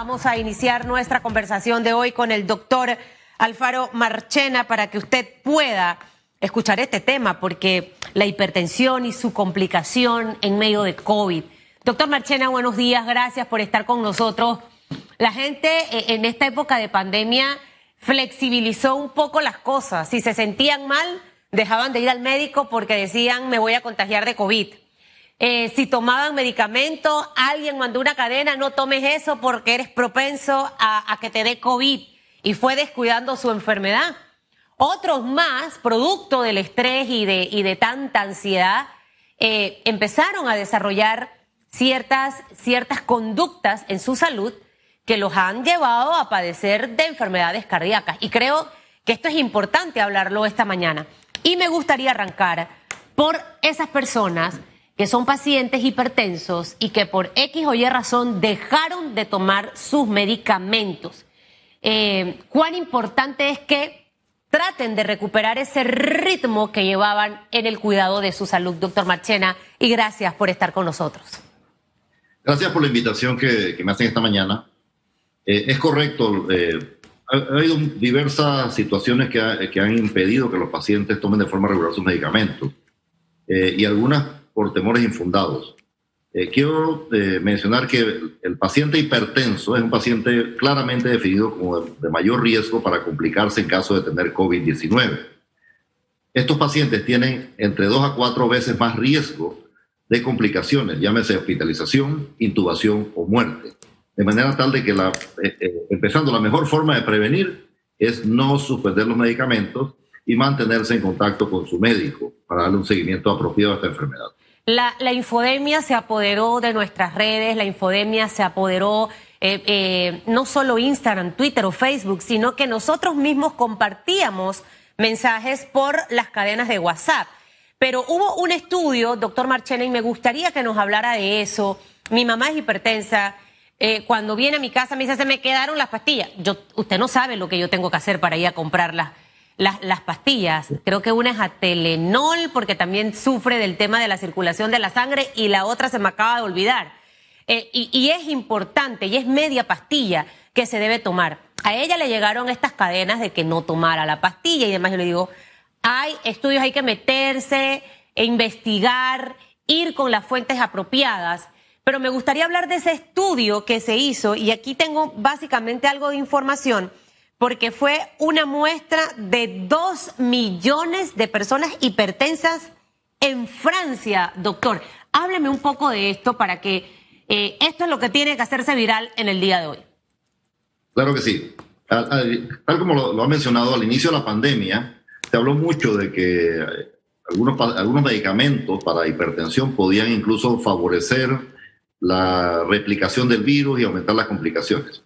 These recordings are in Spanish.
Vamos a iniciar nuestra conversación de hoy con el doctor Alfaro Marchena para que usted pueda escuchar este tema, porque la hipertensión y su complicación en medio de COVID. Doctor Marchena, buenos días, gracias por estar con nosotros. La gente eh, en esta época de pandemia flexibilizó un poco las cosas. Si se sentían mal, dejaban de ir al médico porque decían me voy a contagiar de COVID. Eh, si tomaban medicamento, alguien mandó una cadena, no tomes eso porque eres propenso a, que te dé COVID y fue descuidando su enfermedad. Otros más, producto del estrés y de, y de tanta ansiedad, eh, empezaron a desarrollar ciertas, ciertas conductas en su salud que los han llevado a padecer de enfermedades cardíacas. Y creo que esto es importante hablarlo esta mañana. Y me gustaría arrancar por esas personas que son pacientes hipertensos y que por X o Y razón dejaron de tomar sus medicamentos. Eh, cuán importante es que traten de recuperar ese ritmo que llevaban en el cuidado de su salud, doctor Marchena, y gracias por estar con nosotros. Gracias por la invitación que, me hacen esta mañana. Eh, es correcto, eh, ha, habido diversas situaciones que, que, han impedido que los pacientes tomen de forma regular sus medicamentos y algunas por temores infundados. Eh, quiero eh, mencionar que el, paciente hipertenso es un paciente claramente definido como de, mayor riesgo para complicarse en caso de tener COVID-19. Estos pacientes tienen entre dos a cuatro veces más riesgo de complicaciones, llámese hospitalización, intubación o muerte. De manera tal de que, la, eh, empezando, la mejor forma de prevenir es no suspender los medicamentos y mantenerse en contacto con su médico para darle un seguimiento apropiado a esta enfermedad. La, infodemia se apoderó de nuestras redes, la infodemia se apoderó eh, eh, no solo Instagram, Twitter o Facebook, sino que nosotros mismos compartíamos mensajes por las cadenas de WhatsApp. Pero hubo un estudio, doctor Marchena, y me gustaría que nos hablara de eso. Mi mamá es hipertensa. Eh, cuando viene a mi casa me dice, se me quedaron las pastillas. Yo, usted no sabe lo que yo tengo que hacer para ir a comprarlas las, las pastillas. Creo que una es Telenol porque también sufre del tema de la circulación de la sangre y la otra se me acaba de olvidar. Eh, y, y, es importante y es media pastilla que se debe tomar. A ella le llegaron estas cadenas de que no tomara la pastilla y demás. Yo le digo, hay estudios, hay que meterse, e investigar, ir con las fuentes apropiadas. Pero me gustaría hablar de ese estudio que se hizo y aquí tengo básicamente algo de información porque fue una muestra de dos millones de personas hipertensas en Francia, doctor. Hábleme un poco de esto para que eh, esto es lo que tiene que hacerse viral en el día de hoy. Claro que sí. Tal como lo, ha mencionado al inicio de la pandemia, se habló mucho de que algunos, algunos medicamentos para hipertensión podían incluso favorecer la replicación del virus y aumentar las complicaciones.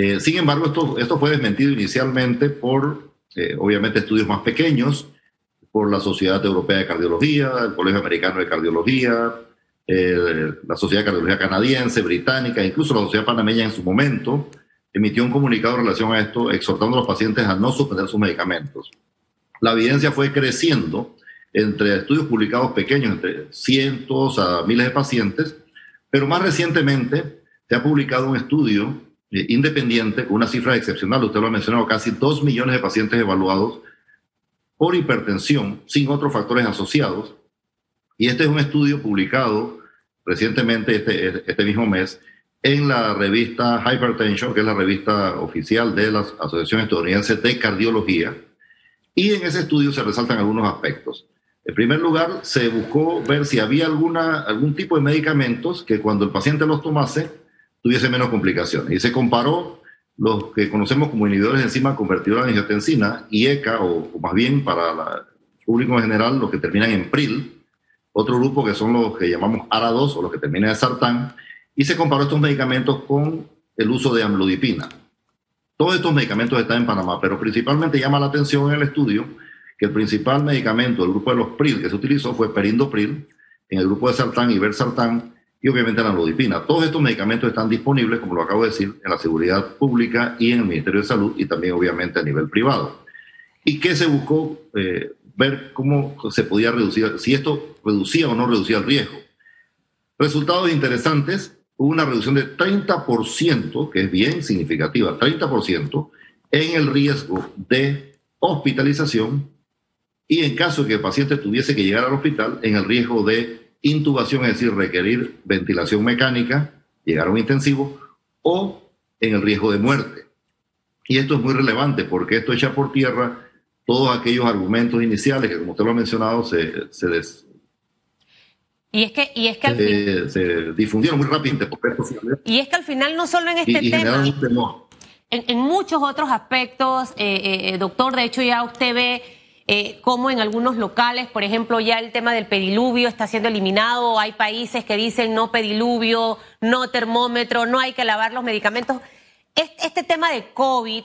Eh, sin embargo, esto, esto fue desmentido inicialmente por, eh, obviamente, estudios más pequeños, por la Sociedad Europea de Cardiología, el Colegio Americano de Cardiología, la Sociedad de Cardiología Canadiense, Británica, incluso la Sociedad Panameña en su momento, emitió un comunicado en relación a esto, exhortando a los pacientes a no suspender sus medicamentos. La evidencia fue creciendo entre estudios publicados pequeños, entre cientos a miles de pacientes, pero más recientemente se ha publicado un estudio eh, independiente, una cifra excepcional, usted lo ha mencionado, casi 2 millones de pacientes evaluados por hipertensión sin otros factores asociados. Y este es un estudio publicado recientemente, este, este mismo mes, en la revista Hypertension, que es la revista oficial de la Asociación Estadounidense de Cardiología. Y en ese estudio se resaltan algunos aspectos. En primer lugar, se buscó ver si había algún tipo de medicamentos que cuando el paciente los tomase, tuviese menos complicaciones. Y se comparó los que conocemos como inhibidores de enzima convertidora de angiotensina, IECA, o, o más bien para el público en general, los que terminan en PRIL, otro grupo que son los que llamamos ARA2 o los que terminan en sartán, y se comparó estos medicamentos con el uso de amlodipina. Todos estos medicamentos están en Panamá, pero principalmente llama la atención en el estudio que el principal medicamento del grupo de los PRIL que se utilizó fue perindopril, en el grupo de sartán y versartán y obviamente la amlodipina. Todos estos medicamentos están disponibles, como lo acabo de decir, en la seguridad pública y en el Ministerio de Salud y también obviamente a nivel privado. ¿Y qué se buscó? Eh, ver cómo se podía reducir, si esto reducía o no reducía el riesgo. Resultados interesantes, hubo una reducción de 30%, que es bien significativa, 30% en el riesgo de hospitalización y en caso de que el paciente tuviese que llegar al hospital, en el riesgo de intubación, es decir, requerir ventilación mecánica, llegar a un intensivo, o en el riesgo de muerte. Y esto es muy relevante porque esto echa por tierra todos aquellos argumentos iniciales que, como usted lo ha mencionado, se, se, y es que, y es que al fin... se difundieron muy rápidamente Y es que al final no solo en este tema, en, en, muchos otros aspectos, eh, eh, eh, doctor, de hecho ya usted ve eh, cómo en algunos locales, por ejemplo, ya el tema del pediluvio está siendo eliminado, hay países que dicen no pediluvio, no termómetro, no hay que lavar los medicamentos. Este, este tema de COVID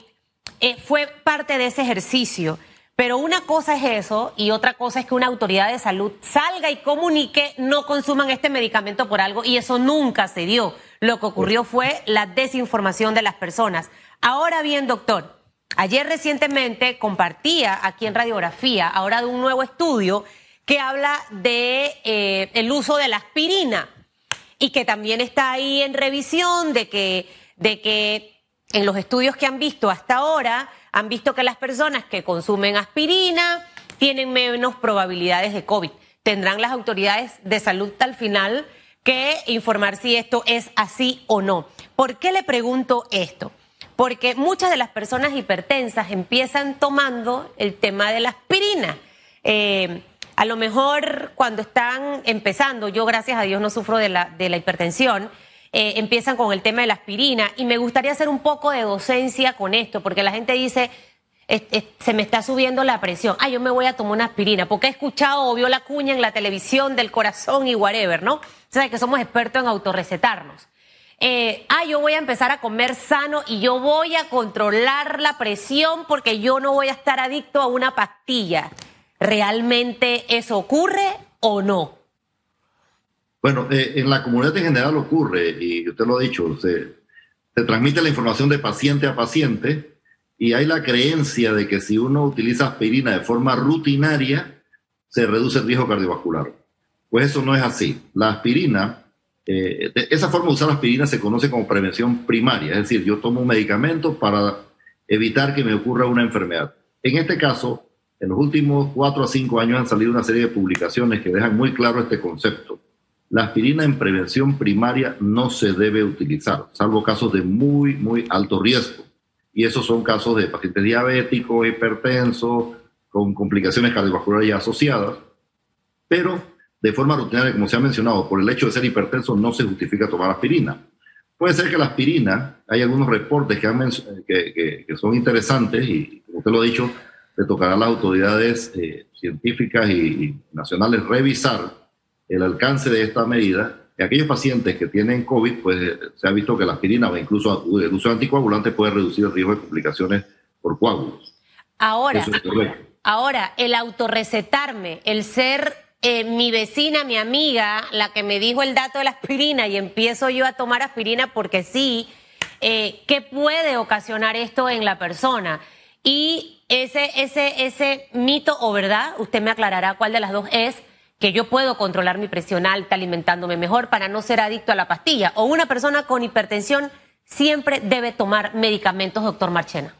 fue parte de ese ejercicio. Pero una cosa es eso y otra cosa es que una autoridad de salud salga y comunique no consuman este medicamento por algo y eso nunca se dio. Lo que ocurrió fue la desinformación de las personas. Ahora bien, doctor, ayer recientemente compartía aquí en radiografía, ahora de un nuevo estudio que habla de eh, el uso de la aspirina y que también está ahí en revisión de que, de que en los estudios que han visto hasta ahora han visto que las personas que consumen aspirina tienen menos probabilidades de COVID. Tendrán las autoridades de salud al final que informar si esto es así o no. ¿Por qué le pregunto esto? Porque muchas de las personas hipertensas empiezan tomando el tema de la aspirina. Eh, a lo mejor cuando están empezando, yo gracias a Dios no sufro de la, hipertensión, eh, empiezan con el tema de la aspirina. Y me gustaría hacer un poco de docencia con esto, porque la gente dice, se me está subiendo la presión. Ah, yo me voy a tomar una aspirina, porque he escuchado o vio la cuña en la televisión del corazón y whatever, ¿no? O sea, que somos expertos en autorrecetarnos. Eh, ah, yo voy a empezar a comer sano y yo voy a controlar la presión porque yo no voy a estar adicto a una pastilla. ¿Realmente eso ocurre o no? Bueno, eh, en la comunidad en general ocurre, y usted lo ha dicho, se, transmite la información de paciente a paciente y hay la creencia de que si uno utiliza aspirina de forma rutinaria, se reduce el riesgo cardiovascular. Pues eso no es así. La aspirina, eh, esa forma de usar aspirina se conoce como prevención primaria, es decir, yo tomo un medicamento para evitar que me ocurra una enfermedad. En este caso, en los últimos cuatro a cinco años han salido una serie de publicaciones que dejan muy claro este concepto. La aspirina en prevención primaria no se debe utilizar, salvo casos de muy, muy alto riesgo. Y esos son casos de pacientes diabéticos, hipertensos, con complicaciones cardiovasculares asociadas. Pero de forma rutinaria, como se ha mencionado, por el hecho de ser hipertenso no se justifica tomar aspirina. Puede ser que la aspirina, hay algunos reportes que, que, son interesantes y, como usted lo ha dicho, le tocará a las autoridades eh, científicas y nacionales revisar el alcance de esta medida, en aquellos pacientes que tienen COVID, pues eh, se ha visto que la aspirina o incluso el uso de anticoagulantes puede reducir el riesgo de complicaciones por coágulos. Ahora, ahora el autorrecetarme, el ser eh, mi vecina, mi amiga, la que me dijo el dato de la aspirina y empiezo yo a tomar aspirina porque sí, eh, ¿qué puede ocasionar esto en la persona? Y ese, ese, ese mito o verdad, usted me aclarará cuál de las dos es, que yo puedo controlar mi presión alta alimentándome mejor para no ser adicto a la pastilla. O una persona con hipertensión siempre debe tomar medicamentos, doctor Marchena.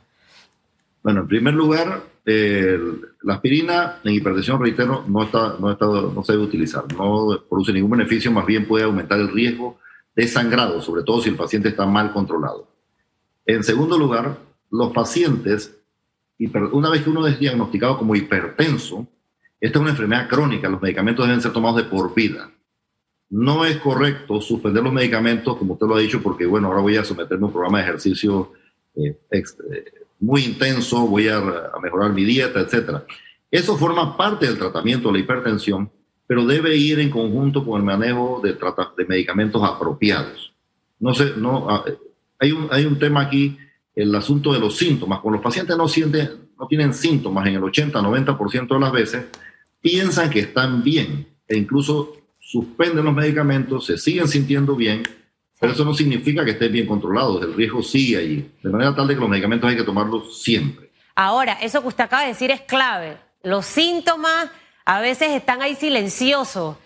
Bueno, en primer lugar, la aspirina en hipertensión, reitero, no, está, no, está, no se debe utilizar. No produce ningún beneficio, más bien puede aumentar el riesgo de sangrado, sobre todo si el paciente está mal controlado. En segundo lugar, los pacientes, una vez que uno es diagnosticado como hipertenso, esta es una enfermedad crónica, los medicamentos deben ser tomados de por vida. No es correcto suspender los medicamentos, como usted lo ha dicho, porque bueno, ahora voy a someterme a un programa de ejercicio eh, eh, muy intenso, voy a, mejorar mi dieta, etc. Eso forma parte del tratamiento de la hipertensión, pero debe ir en conjunto con el manejo de, de medicamentos apropiados. No sé, no, ah, hay, un, hay un tema aquí, el asunto de los síntomas. Cuando los pacientes no, sienten, no tienen síntomas en el 80-90% de las veces, piensan que están bien e incluso suspenden los medicamentos, se siguen sintiendo bien, pero eso no significa que estén bien controlados, el riesgo sigue allí, de manera tal de que los medicamentos hay que tomarlos siempre. Ahora, eso que usted acaba de decir es clave. Los síntomas a veces están ahí silenciosos,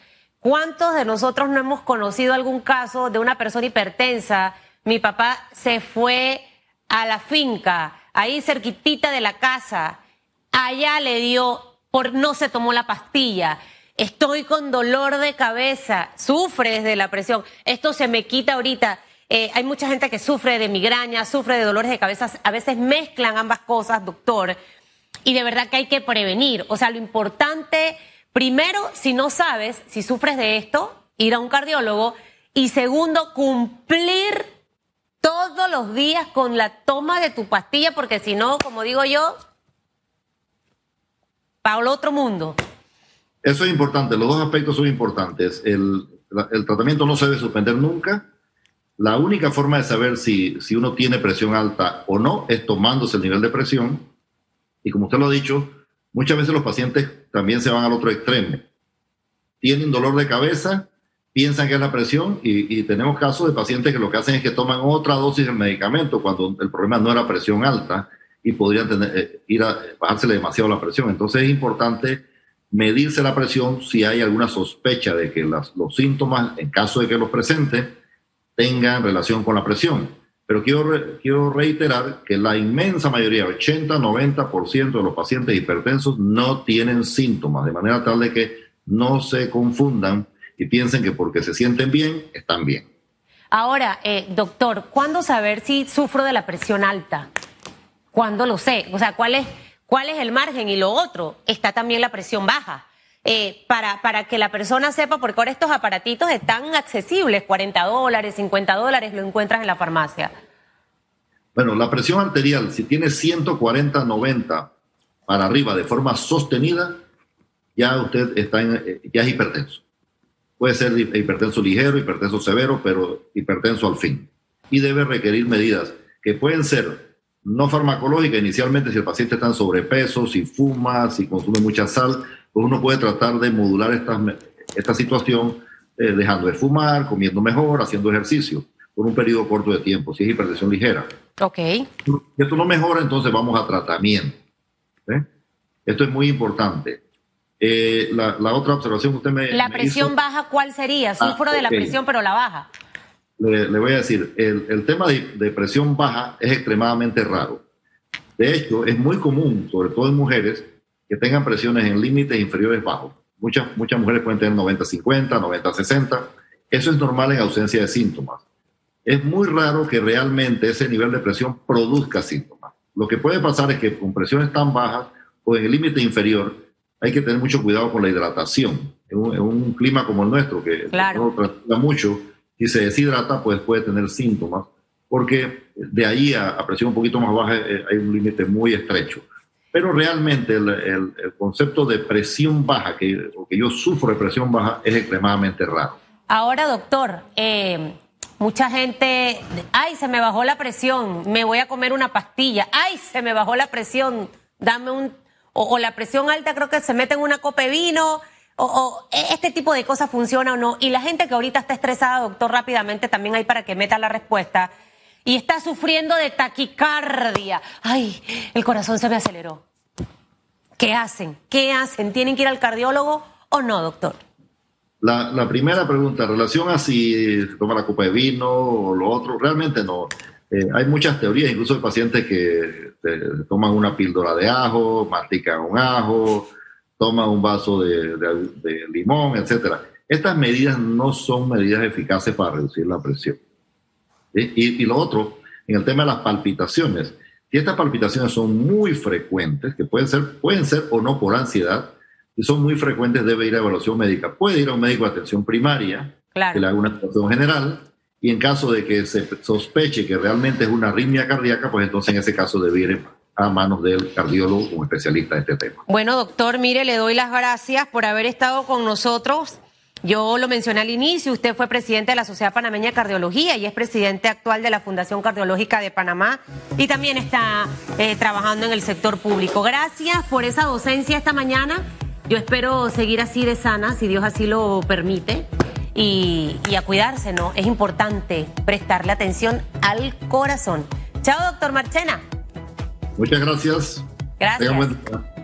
¿Cuántos de nosotros no hemos conocido algún caso de una persona hipertensa? Mi papá se fue a la finca, ahí cerquitita de la casa, allá le dio, por no se tomó la pastilla. Estoy con dolor de cabeza, sufre desde la presión. Esto se me quita ahorita. Eh, hay mucha gente que sufre de migraña, sufre de dolores de cabeza. A veces mezclan ambas cosas, doctor. Y de verdad que hay que prevenir. O sea, lo importante, primero, si no sabes, si sufres de esto, ir a un cardiólogo. Y segundo, cumplir todos los días con la toma de tu pastilla, porque si no, como digo yo, para el otro mundo. Eso es importante, los dos aspectos son importantes. El, el tratamiento no se debe suspender nunca la única forma de saber si, si uno tiene presión alta o no es tomándose el nivel de presión. Y como usted lo ha dicho, muchas veces los pacientes también se van al otro extremo. Tienen dolor de cabeza, piensan que es la presión y, tenemos casos de pacientes que lo que hacen es que toman otra dosis del medicamento cuando el problema no era presión alta y podrían tener, eh, ir a bajársele demasiado la presión. Entonces es importante medirse la presión si hay alguna sospecha de que los síntomas, en caso de que los presente, tengan relación con la presión. Pero quiero, quiero reiterar que la inmensa mayoría, 80-90% de los pacientes hipertensos no tienen síntomas, de manera tal de que no se confundan y piensen que porque se sienten bien, están bien. Ahora, eh, doctor, ¿cuándo saber si sufro de la presión alta? ¿Cuándo lo sé? O sea, ¿cuál es, ¿cuál es el margen? Y lo otro, está también la presión baja. Eh, para, para que la persona sepa, porque ahora estos aparatitos están accesibles, 40 dólares, 50 dólares, lo encuentras en la farmacia. Bueno, la presión arterial, si tiene 140, 90 para arriba de forma sostenida, ya usted está en, eh, ya es hipertenso. Puede ser hipertenso ligero, hipertenso severo, pero hipertenso al fin. Y debe requerir medidas que pueden ser no farmacológicas inicialmente si el paciente está en sobrepeso, si fuma, si consume mucha sal, pues uno puede tratar de modular esta, esta situación eh, dejando de fumar, comiendo mejor, haciendo ejercicio por un periodo corto de tiempo, si es hipertensión ligera. Ok. Si esto no mejora, entonces vamos a tratamiento. Esto es muy importante. Eh, la, otra observación que usted me. ¿La presión baja cuál sería? Ah, Sufro de la presión, pero la baja. Le, voy a decir, el, el tema de, de, presión baja es extremadamente raro. De hecho, es muy común, sobre todo en mujeres, que tengan presiones en límites inferiores bajos. Muchas, muchas mujeres pueden tener 90-50, 90-60. Eso es normal en ausencia de síntomas. Es muy raro que realmente ese nivel de presión produzca síntomas. Lo que puede pasar es que con presiones tan bajas o en el límite inferior hay que tener mucho cuidado con la hidratación. En un, clima como el nuestro, que claro. no mucho y se deshidrata, pues puede tener síntomas, porque de ahí a, presión un poquito más baja eh, hay un límite muy estrecho. Pero realmente el, concepto de presión baja, que, o que yo sufro de presión baja, es extremadamente raro. Ahora, doctor, eh, mucha gente, ay, se me bajó la presión, me voy a comer una pastilla, ay, se me bajó la presión, dame un, o, la presión alta creo que se mete en una copa de vino, o, o, este tipo de cosas funciona o no. Y la gente que ahorita está estresada, doctor, rápidamente también hay para que meta la respuesta y está sufriendo de taquicardia. Ay, el corazón se me aceleró. ¿Qué hacen? ¿Qué hacen? ¿Tienen que ir al cardiólogo o no, doctor? La, primera pregunta, relación a si se toma la copa de vino o lo otro, realmente no. Eh, hay muchas teorías, incluso hay pacientes que toman una píldora de ajo, mastican un ajo, toman un vaso de, de limón, etc. Estas medidas no son medidas eficaces para reducir la presión. Y, lo otro, en el tema de las palpitaciones, si estas palpitaciones son muy frecuentes, que pueden ser, pueden ser o no por ansiedad, si son muy frecuentes debe ir a evaluación médica. Puede ir a un médico de atención primaria, que le haga una evaluación general, y en caso de que se sospeche que realmente es una arritmia cardíaca, pues entonces en ese caso debe ir a manos del cardiólogo un especialista en este tema. Bueno, doctor, mire, le doy las gracias por haber estado con nosotros. Yo lo mencioné al inicio, usted fue presidente de la Sociedad Panameña de Cardiología y es presidente actual de la Fundación Cardiológica de Panamá y también está eh, trabajando en el sector público. Gracias por esa docencia esta mañana. Yo espero seguir así de sana, si Dios así lo permite, y, a cuidarse, ¿no? Es importante prestarle atención al corazón. Chao, doctor Marchena. Muchas gracias. Gracias.